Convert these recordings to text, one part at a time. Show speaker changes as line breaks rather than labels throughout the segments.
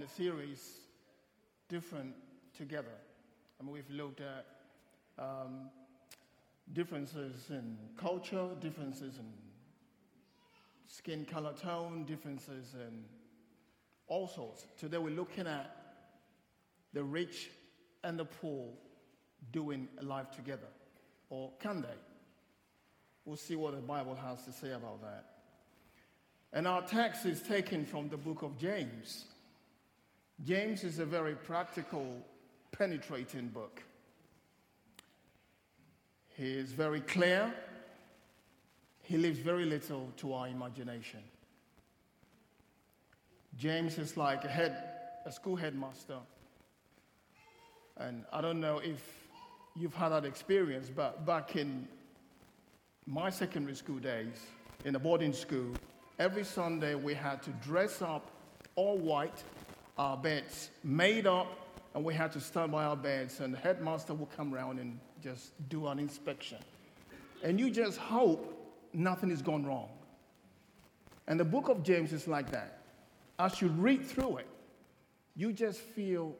the series different together. I mean, we've looked at um, differences in culture, differences in skin color tone, differences in all sorts. Today we're looking at the rich and the poor doing life together. Or can they? We'll see what the Bible has to say about that. And our text is taken from the book of James. James is a very practical, penetrating book. He is very clear. He leaves very little to our imagination. James is like a head, a school headmaster. And I don't know if you've had that experience, but back in my secondary school days, in a boarding school, every Sunday we had to dress up all white, our beds made up, and we had to stand by our beds, and the headmaster would come around and just do an inspection. And you just hope nothing is gone wrong. And the book of James is like that. As you read through it, you just feel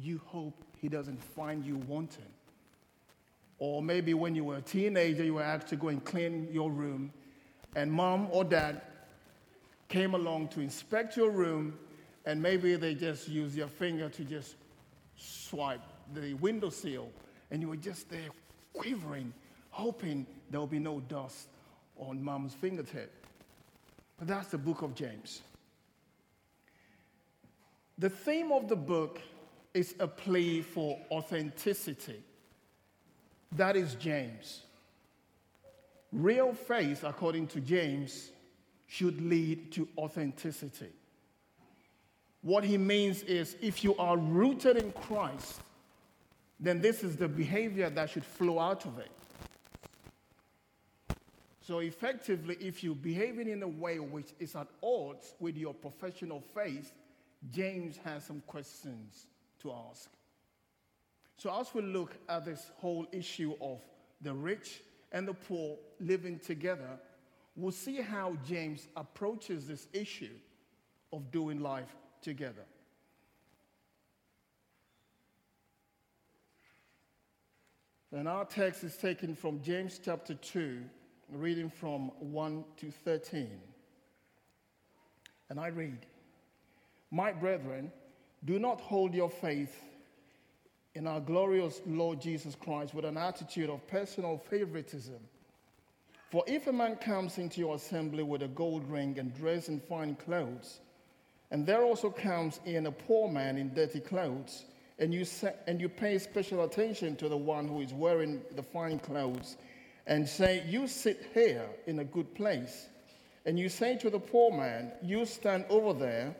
you hope he doesn't find you wanting. Or maybe when you were a teenager, you were asked to go and clean your room, and mom or dad came along to inspect your room, and maybe they just use your finger to just swipe the windowsill, and you were just there quivering, hoping there will be no dust on mom's fingertip. But that's the book of James. The theme of the book is a plea for authenticity. That is James. Real faith, according to James, should lead to authenticity. What he means is if you are rooted in Christ, then this is the behavior that should flow out of it. So, effectively, if you're behaving in a way which is at odds with your professional faith, James has some questions to ask. So, as we look at this whole issue of the rich and the poor living together, we'll see how James approaches this issue of doing life together. And our text is taken from James chapter 2, reading from 1 to 13. And I read My brethren, do not hold your faith in our glorious Lord Jesus Christ with an attitude of personal favoritism for if a man comes into your assembly with a gold ring and dressed in fine clothes, and there also comes in a poor man in dirty clothes, and you, say, and you pay special attention to the one who is wearing the fine clothes, and say, You sit here in a good place, and you say to the poor man, You stand over there,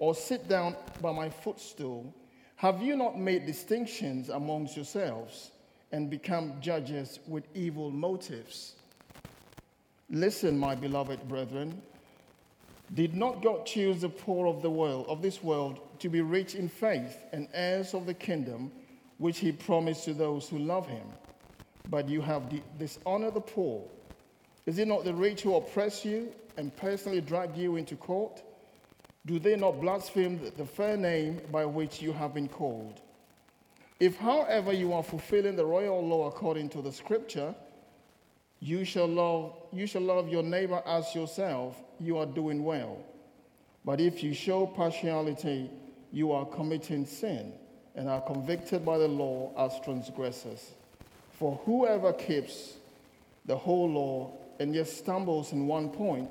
or sit down by my footstool, have you not made distinctions amongst yourselves and become judges with evil motives? Listen, my beloved brethren. Did not God choose the poor of the world, of this world, to be rich in faith and heirs of the kingdom which he promised to those who love him? But you have dishonored the poor. Is it not the rich who oppress you and personally drag you into court? Do they not blaspheme the fair name by which you have been called? If, however, you are fulfilling the royal law according to the scripture, you shall love, you shall love your neighbor as yourself. You are doing well. But if you show partiality, you are committing sin and are convicted by the law as transgressors. For whoever keeps the whole law and yet stumbles in one point,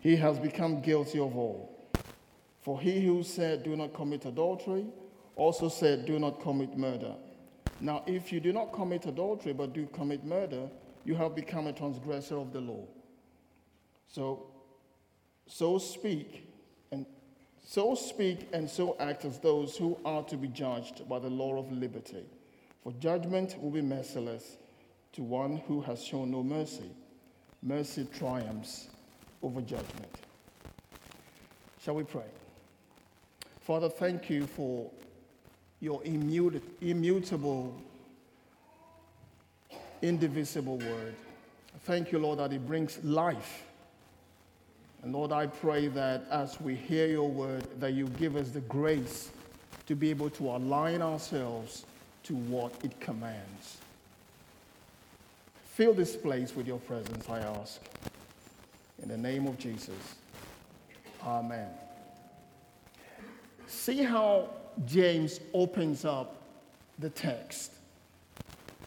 he has become guilty of all. For he who said, Do not commit adultery, also said, Do not commit murder. Now, if you do not commit adultery but do commit murder, you have become a transgressor of the law. So, so speak and so speak and so act as those who are to be judged by the law of liberty. For judgment will be merciless to one who has shown no mercy. Mercy triumphs over judgment. Shall we pray? Father, thank you for your immutable indivisible word. Thank you, Lord, that it brings life And Lord, I pray that as we hear your word, that you give us the grace to be able to align ourselves to what it commands. Fill this place with your presence, I ask. In the name of Jesus. Amen. See how James opens up the text.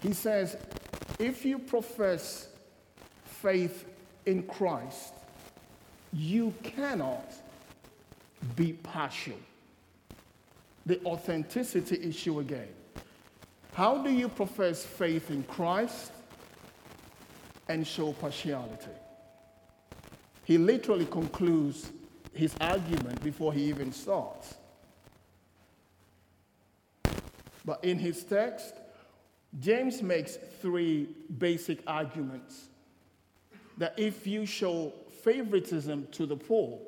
He says, if you profess faith in Christ, you cannot be partial. The authenticity issue again. How do you profess faith in Christ and show partiality? He literally concludes his argument before he even starts. But in his text, James makes three basic arguments that if you show favoritism to the poor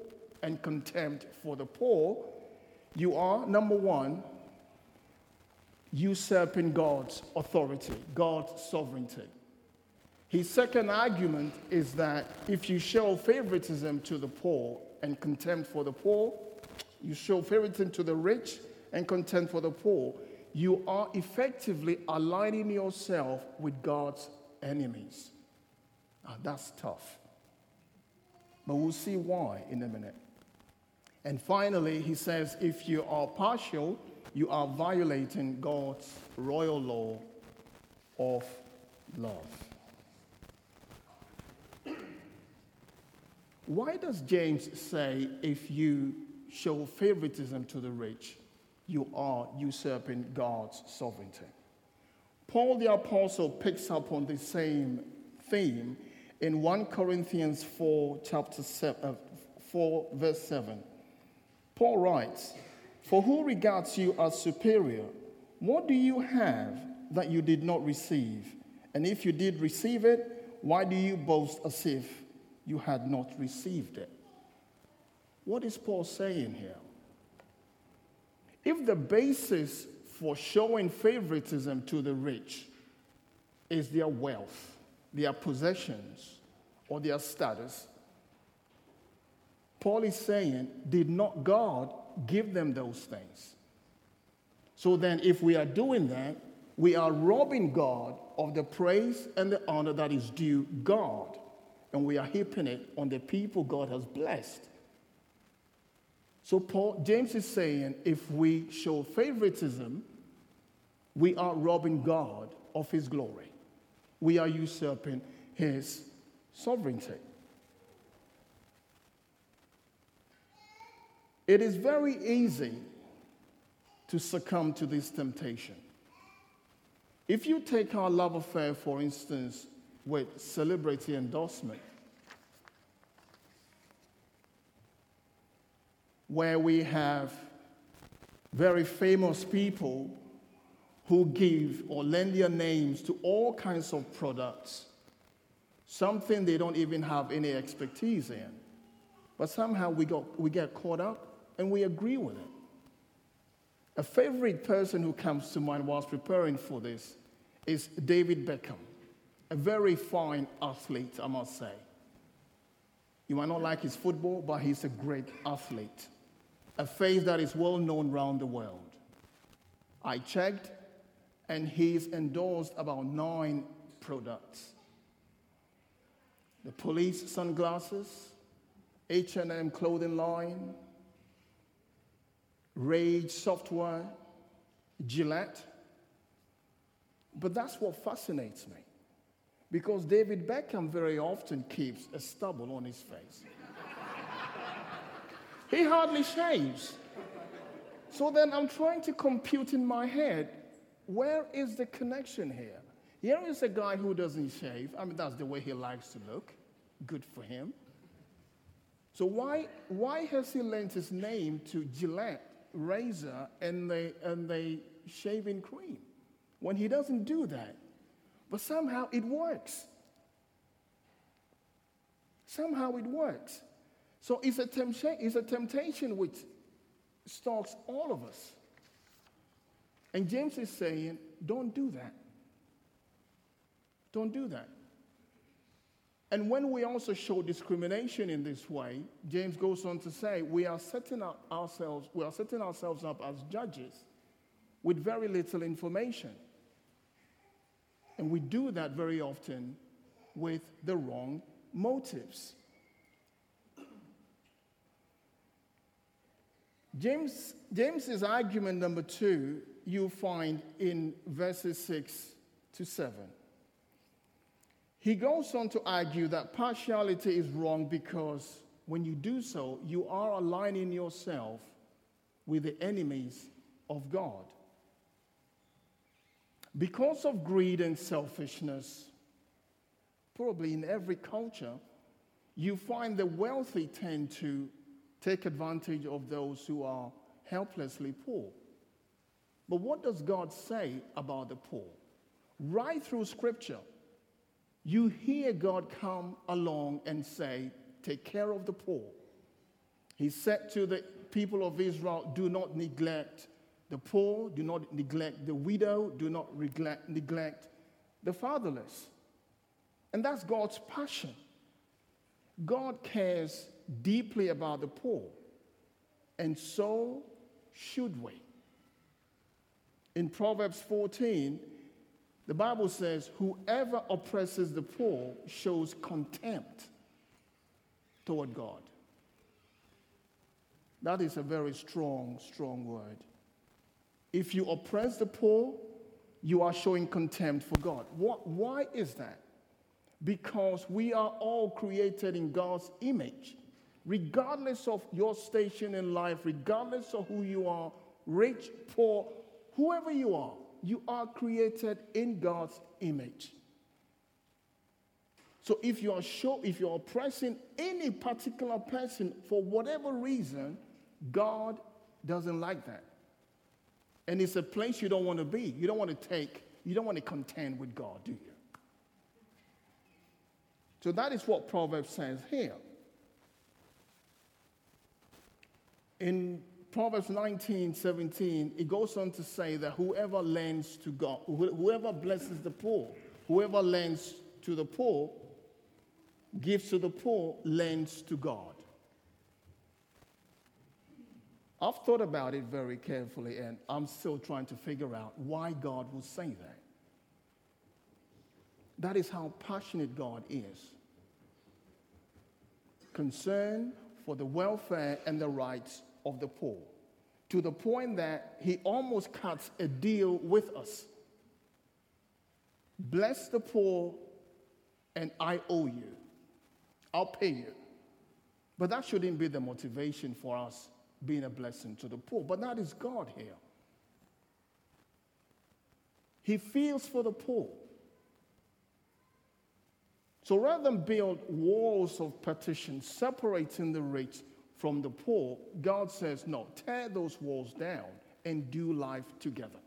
and contempt for the poor, you are, number one, usurping God's authority, God's sovereignty. His second argument is that if you show favoritism to the poor and contempt for the poor, you show favoritism to the rich and contempt for the poor, you are effectively aligning yourself with God's enemies. Now, that's tough. But we'll see why in a minute. And finally, he says if you are partial, you are violating God's royal law of love. Why does James say if you show favoritism to the rich, you are usurping God's sovereignty? Paul the Apostle picks up on the same theme in 1 Corinthians 4, chapter 7, uh, 4, verse 7. Paul writes, For who regards you as superior? What do you have that you did not receive? And if you did receive it, why do you boast as if you had not received it? What is Paul saying here? If the basis for showing favoritism to the rich is their wealth, their possessions, or their status. Paul is saying, Did not God give them those things? So then, if we are doing that, we are robbing God of the praise and the honor that is due God. And we are heaping it on the people God has blessed. So Paul, James is saying if we show favoritism, we are robbing God of his glory we are usurping his sovereignty. It is very easy to succumb to this temptation. If you take our love affair, for instance, with celebrity endorsement, where we have very famous people who give or lend their names to all kinds of products, something they don't even have any expertise in. But somehow we, got, we get caught up and we agree with it. A favorite person who comes to mind whilst preparing for this is David Beckham, a very fine athlete, I must say. You might not like his football, but he's a great athlete, a face that is well known around the world. I checked, and he's endorsed about nine products. The police sunglasses, H&M clothing line, Rage software, Gillette. But that's what fascinates me. Because David Beckham very often keeps a stubble on his face. He hardly shaves. So then I'm trying to compute in my head where is the connection here? Here is a guy who doesn't shave. I mean, that's the way he likes to look. Good for him. So why, why has he lent his name to Gillette razor and the, and the shaving cream when he doesn't do that? But somehow it works. Somehow it works. So it's a, temptation, it's a temptation which stalks all of us. And James is saying, don't do that. Don't do that. And when we also show discrimination in this way, James goes on to say, we are setting up ourselves, we are setting ourselves up as judges with very little information. And we do that very often with the wrong motives. James, James's argument number two, you find in verses 6 to 7. He goes on to argue that partiality is wrong because when you do so, you are aligning yourself with the enemies of God. Because of greed and selfishness, probably in every culture, you find the wealthy tend to take advantage of those who are helplessly poor. But what does God say about the poor? Right through Scripture, you hear God come along and say, Take care of the poor. He said to the people of Israel, Do not neglect the poor, do not neglect the widow, do not neglect, neglect the fatherless. And that's God's passion. God cares deeply about the poor, and so should we. In Proverbs 14, the Bible says, Whoever oppresses the poor shows contempt toward God. That is a very strong, strong word. If you oppress the poor, you are showing contempt for God. What, why is that? Because we are all created in God's image. Regardless of your station in life, regardless of who you are, rich, poor, whoever you are, you are created in God's image. So if you are sure, if you're oppressing any particular person for whatever reason, God doesn't like that. And it's a place you don't want to be. You don't want to take, you don't want to contend with God, do you? So that is what Proverbs says here. In Proverbs 19, 17, it goes on to say that whoever lends to God, whoever blesses the poor, whoever lends to the poor, gives to the poor, lends to God. I've thought about it very carefully, and I'm still trying to figure out why God would say that. That is how passionate God is. Concern for the welfare and the rights of the poor, to the point that he almost cuts a deal with us. Bless the poor, and I owe you. I'll pay you. But that shouldn't be the motivation for us being a blessing to the poor. But that is God here. He feels for the poor. So rather than build walls of partition separating the rich from the poor, God says, no, tear those walls down and do life together.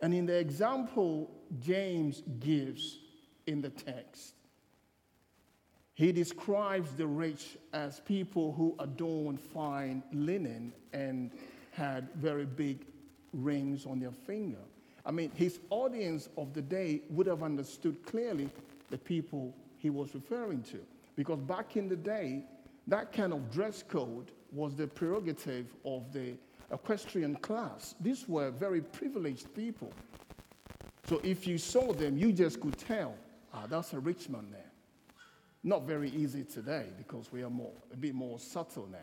And in the example James gives in the text, he describes the rich as people who adorn fine linen and had very big rings on their finger. I mean, his audience of the day would have understood clearly the people he was referring to. Because back in the day, that kind of dress code was the prerogative of the equestrian class. These were very privileged people. So if you saw them, you just could tell, ah, that's a rich man there. Not very easy today because we are more, a bit more subtle now.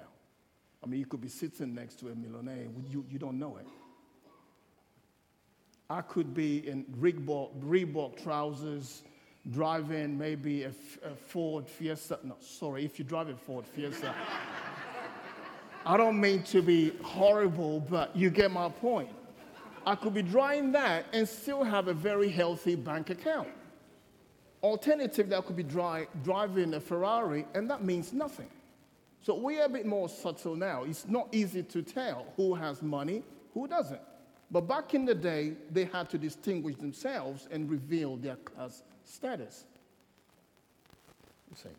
I mean, you could be sitting next to a millionaire, you, you don't know it. I could be in Reebok, Reebok trousers, driving maybe a, a Ford Fiesta. No, sorry, if you drive a Ford Fiesta. I don't mean to be horrible, but you get my point. I could be driving that and still have a very healthy bank account. Alternative, that could be dry, driving a Ferrari, and that means nothing. So we're a bit more subtle now. It's not easy to tell who has money, who doesn't. But back in the day, they had to distinguish themselves and reveal their class status. You see.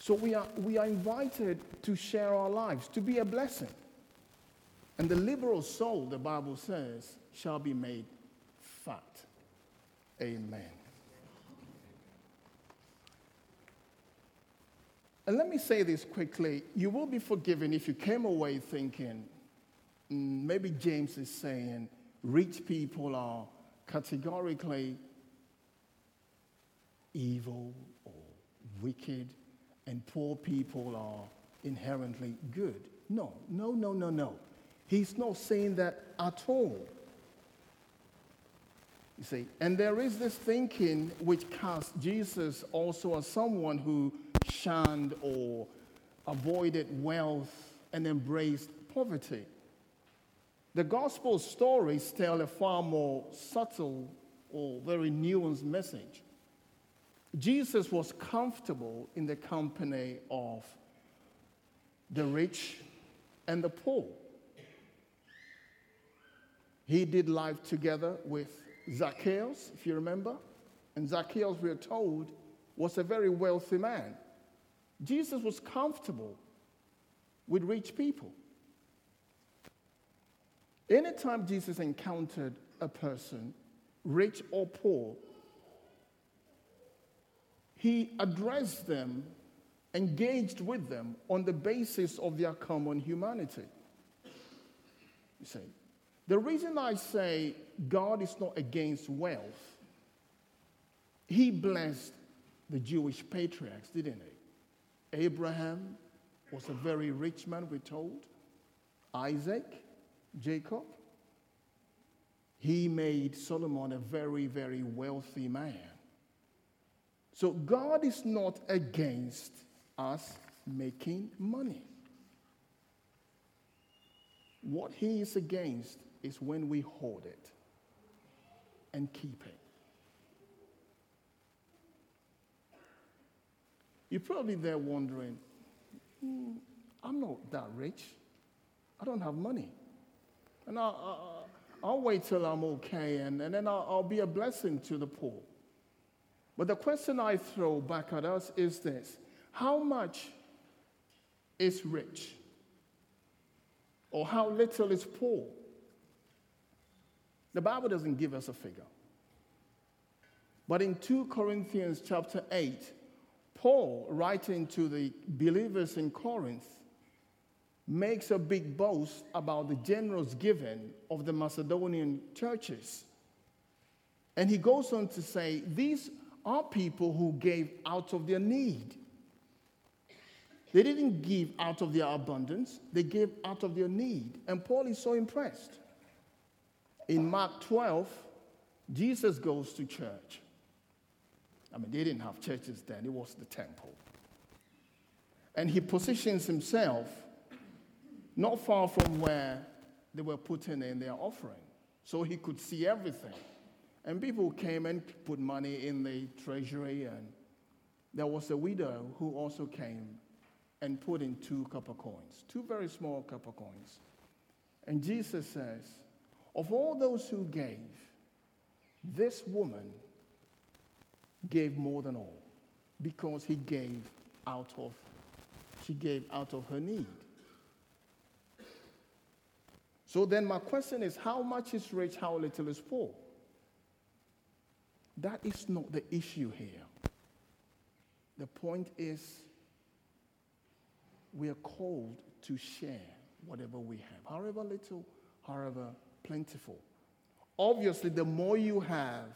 So we are, we are invited to share our lives, to be a blessing. And the liberal soul, the Bible says, shall be made fat. Amen. And let me say this quickly you will be forgiven if you came away thinking, Mm, maybe James is saying rich people are categorically evil or wicked, and poor people are inherently good. No, no, no, no, no. He's not saying that at all. You see, and there is this thinking which casts Jesus also as someone who shunned or avoided wealth and embraced poverty. The gospel stories tell a far more subtle or very nuanced message. Jesus was comfortable in the company of the rich and the poor. He did life together with Zacchaeus, if you remember. And Zacchaeus, we are told, was a very wealthy man. Jesus was comfortable with rich people. Anytime Jesus encountered a person, rich or poor, he addressed them, engaged with them on the basis of their common humanity. You see, the reason I say God is not against wealth, he blessed the Jewish patriarchs, didn't he? Abraham was a very rich man, we're told. Isaac, Jacob. He made Solomon a very, very wealthy man. So God is not against us making money. What he is against is when we hoard it and keep it. You're probably there wondering, hmm, I'm not that rich. I don't have money. And I'll, I'll, wait till I'm okay, and, and then I'll, I'll be a blessing to the poor. But the question I throw back at us is this How much is rich? Or how little is poor? The Bible doesn't give us a figure. But in 2 Corinthians chapter 8, Paul, writing to the believers in Corinth, makes a big boast about the generous giving of the Macedonian churches. And he goes on to say, These are people who gave out of their need. They didn't give out of their abundance, they gave out of their need. And Paul is so impressed. In Mark 12, Jesus goes to church. I mean, they didn't have churches then, it was the temple. And he positions himself not far from where they were putting in their offering, so he could see everything. And people came and put money in the treasury, and there was a widow who also came and put in two copper coins, two very small copper coins. And Jesus says, Of all those who gave, this woman gave more than all because he gave out of she gave out of her need. So then my question is how much is rich, how little is poor? That is not the issue here. The point is we are called to share whatever we have, however little, however plentiful. Obviously, the more you have,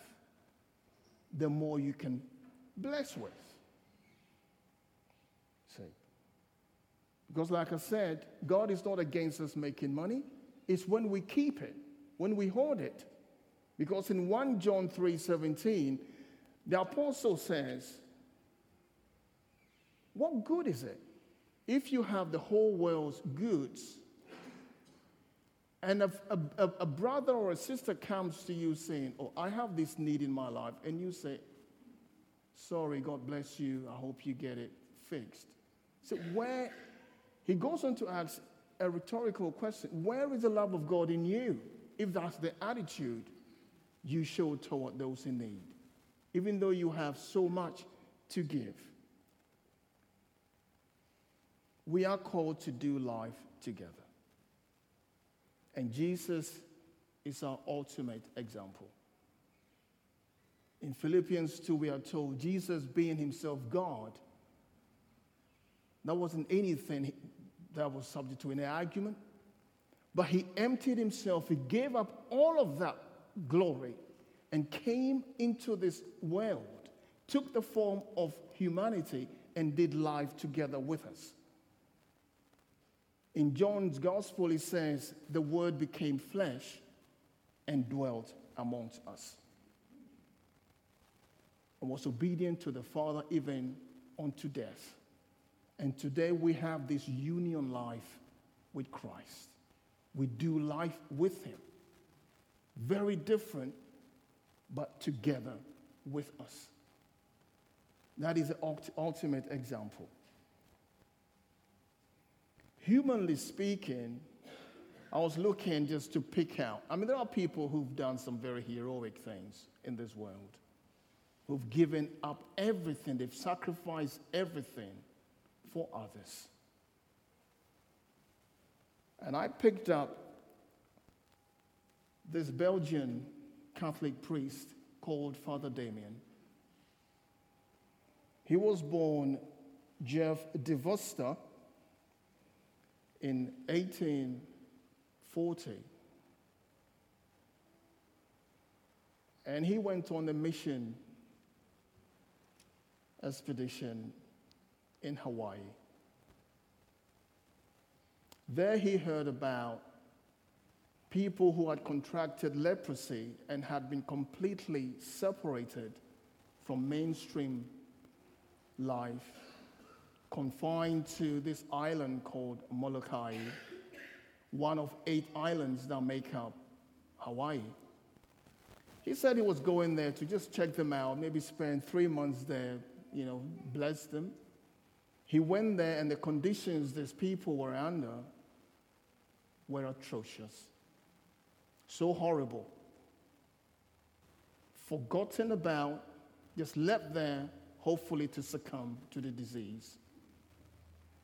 the more you can bless with. See? Because, like I said, God is not against us making money, it's when we keep it, when we hoard it. Because in 1 John 3 17, the apostle says, What good is it if you have the whole world's goods and a, a, a, brother or a sister comes to you saying, Oh, I have this need in my life, and you say, Sorry, God bless you, I hope you get it fixed. So, where he goes on to ask a rhetorical question Where is the love of God in you? If that's the attitude you show toward those in need, even though you have so much to give. We are called to do life together. And Jesus is our ultimate example. In Philippians 2, we are told Jesus, being himself God, There wasn't anything that was subject to any argument. But he emptied himself, he gave up all of that glory and came into this world, took the form of humanity, and did life together with us. In John's gospel, he says, The word became flesh and dwelt amongst us, and was obedient to the Father even unto death. And today we have this union life with Christ. We do life with Him. Very different, but together with us. That is the ultimate example. Humanly speaking, I was looking just to pick out. I mean, there are people who've done some very heroic things in this world, who've given up everything, they've sacrificed everything for others. And I picked up this Belgian Catholic priest called Father Damien. He was born Jeff de in 1840. And he went on a mission expedition in Hawaii. There he heard about people who had contracted leprosy and had been completely separated from mainstream life, confined to this island called Molokai, one of eight islands that make up Hawaii. He said he was going there to just check them out, maybe spend three months there, you know, bless them. He went there, and the conditions these people were under were atrocious. So horrible. Forgotten about, just left there, hopefully to succumb to the disease.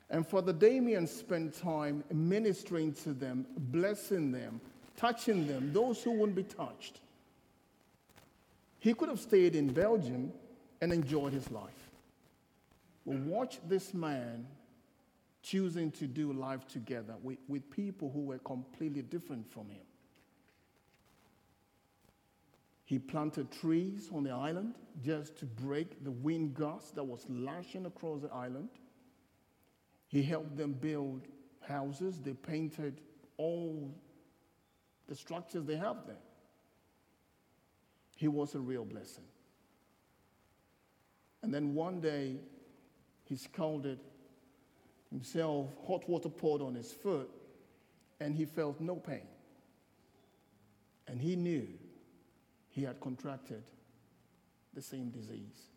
And Father Damien spent time ministering to them, blessing them, touching them, those who wouldn't be touched. He could have stayed in Belgium and enjoyed his life. Well, watch this man choosing to do life together with, with people who were completely different from him. He planted trees on the island just to break the wind gust that was lashing across the island. He helped them build houses. They painted all the structures they have there. He was a real blessing. And then one day, he scalded himself, hot water poured on his foot, and he felt no pain. And he knew he had contracted the same disease.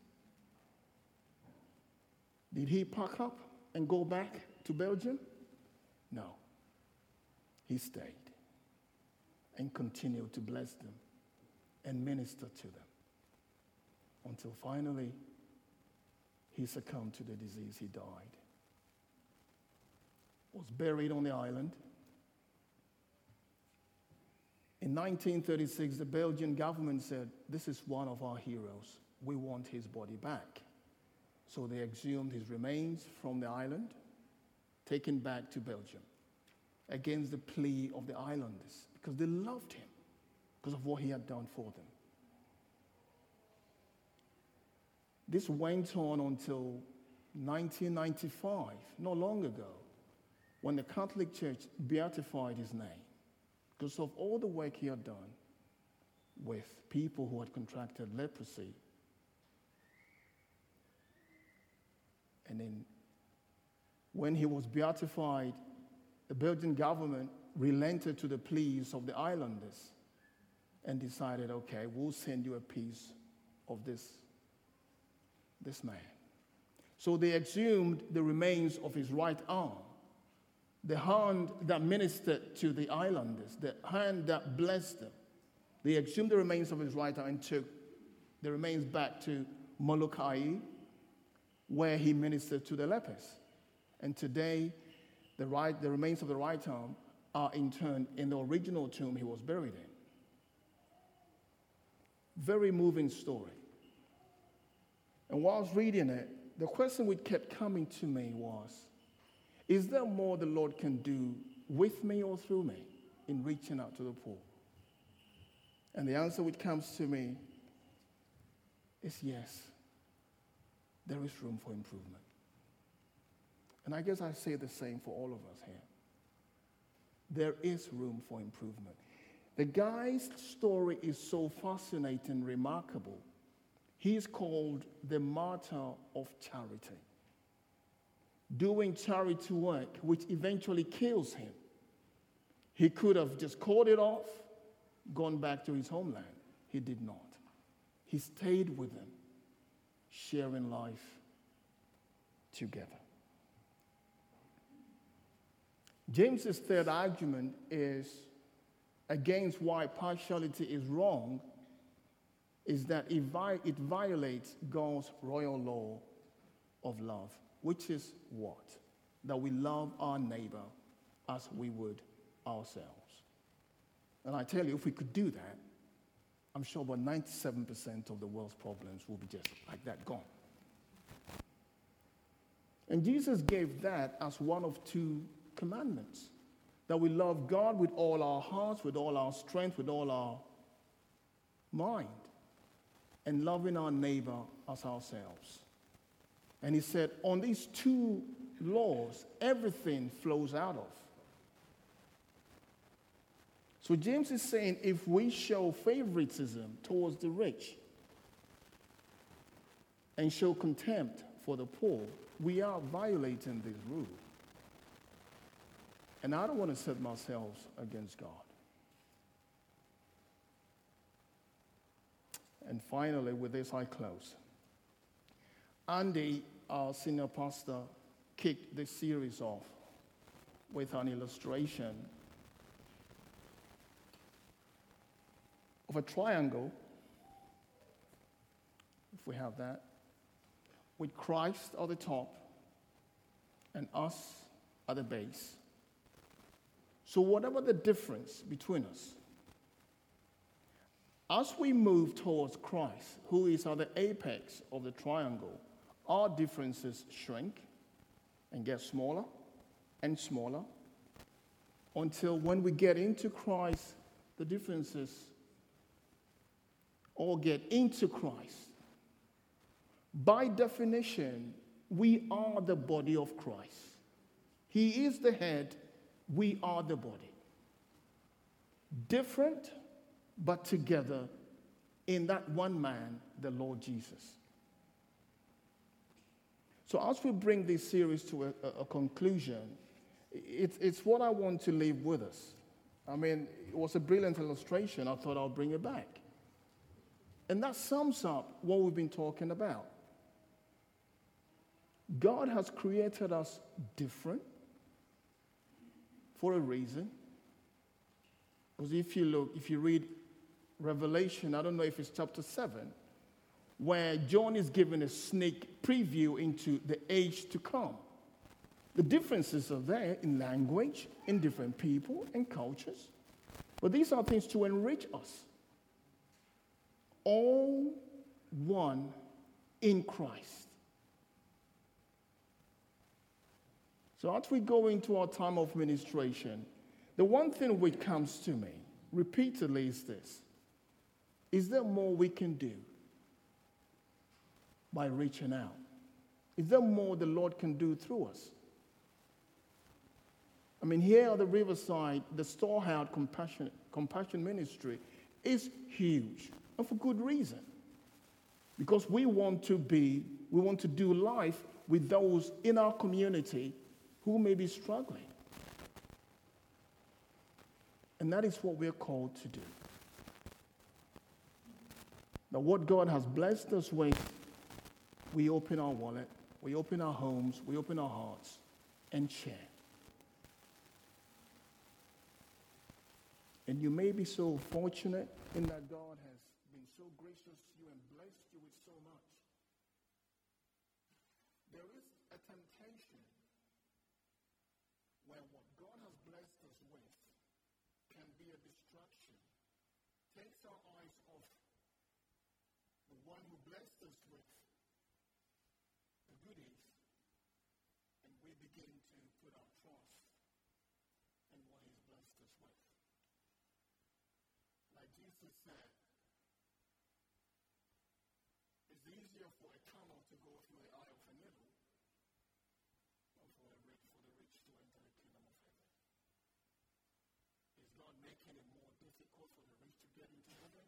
Did he pack up and go back to Belgium? No. He stayed and continued to bless them and minister to them until finally he succumbed to the disease, he died. Was buried on the island. In 1936, the Belgian government said, This is one of our heroes. We want his body back. So they exhumed his remains from the island, taken back to Belgium against the plea of the islanders because they loved him because of what he had done for them. This went on until 1995, not long ago, when the Catholic Church beatified his name because of all the work he had done with people who had contracted leprosy. And then, when he was beatified, the Belgian government relented to the pleas of the islanders and decided, okay, we'll send you a piece of this this man. So they exhumed the remains of his right arm, the hand that ministered to the islanders, the hand that blessed them. They exhumed the remains of his right arm and took the remains back to Molokai, where he ministered to the lepers. And today, the, right, the remains of the right arm are interned in the original tomb he was buried in. Very moving story. And while I was reading it, the question which kept coming to me was Is there more the Lord can do with me or through me in reaching out to the poor? And the answer which comes to me is yes. There is room for improvement. And I guess I say the same for all of us here. There is room for improvement. The guy's story is so fascinating, remarkable. He's called the martyr of charity, doing charity work, which eventually kills him. He could have just called it off, gone back to his homeland. He did not. He stayed with them, sharing life together. James's third argument is against why partiality is wrong is that it, vi- it violates God's royal law of love, which is what? That we love our neighbor as we would ourselves. And I tell you, if we could do that, I'm sure about 97% of the world's problems will be just like that gone. And Jesus gave that as one of two commandments that we love God with all our hearts, with all our strength, with all our mind, and loving our neighbor as ourselves. And he said, on these two laws, everything flows out of. So James is saying if we show favoritism towards the rich and show contempt for the poor, we are violating this rule. And I don't want to set myself against God. And finally, with this, I close. Andy, our senior pastor, kicked this series off with an illustration of a triangle, if we have that, with Christ at the top and us at the base. So, whatever the difference between us, as we move towards Christ, who is at the apex of the triangle, our differences shrink and get smaller and smaller until when we get into Christ, the differences all get into Christ. By definition, we are the body of Christ. He is the head, we are the body. Different, but together in that one man, the Lord Jesus. So, as we bring this series to a, a conclusion, it's, it's what I want to leave with us. I mean, it was a brilliant illustration. I thought I'll bring it back. And that sums up what we've been talking about. God has created us different for a reason. Because if you look, if you read Revelation, I don't know if it's chapter 7, where John is given a sneak preview into the age to come. The differences are there in language, in different people and cultures. But these are things to enrich us. All one in Christ. So, as we go into our time of ministration, the one thing which comes to me repeatedly is this Is there more we can do by reaching out? Is there more the Lord can do through us? I mean, here at the Riverside, the Storehouse Compassion, Compassion Ministry is huge, and for good reason. Because we want to be, we want to do life with those in our community who may be struggling. And that is what we're called to do. Now, what God has blessed us with, we open our wallet, we open our homes, we open our hearts, and share. And you may be so fortunate in that God has been so gracious to you and blessed you with so much. There is a temptation where what God has blessed us with can be a distraction, takes our eyes one who blessed us with the goodies, and we begin to put our trust in what he's blessed us with. Like Jesus said, it's easier for a camel to go through the eye of a needle than for, a rich, for the rich to enter the kingdom of heaven. Is God making it more difficult for the rich to get into heaven?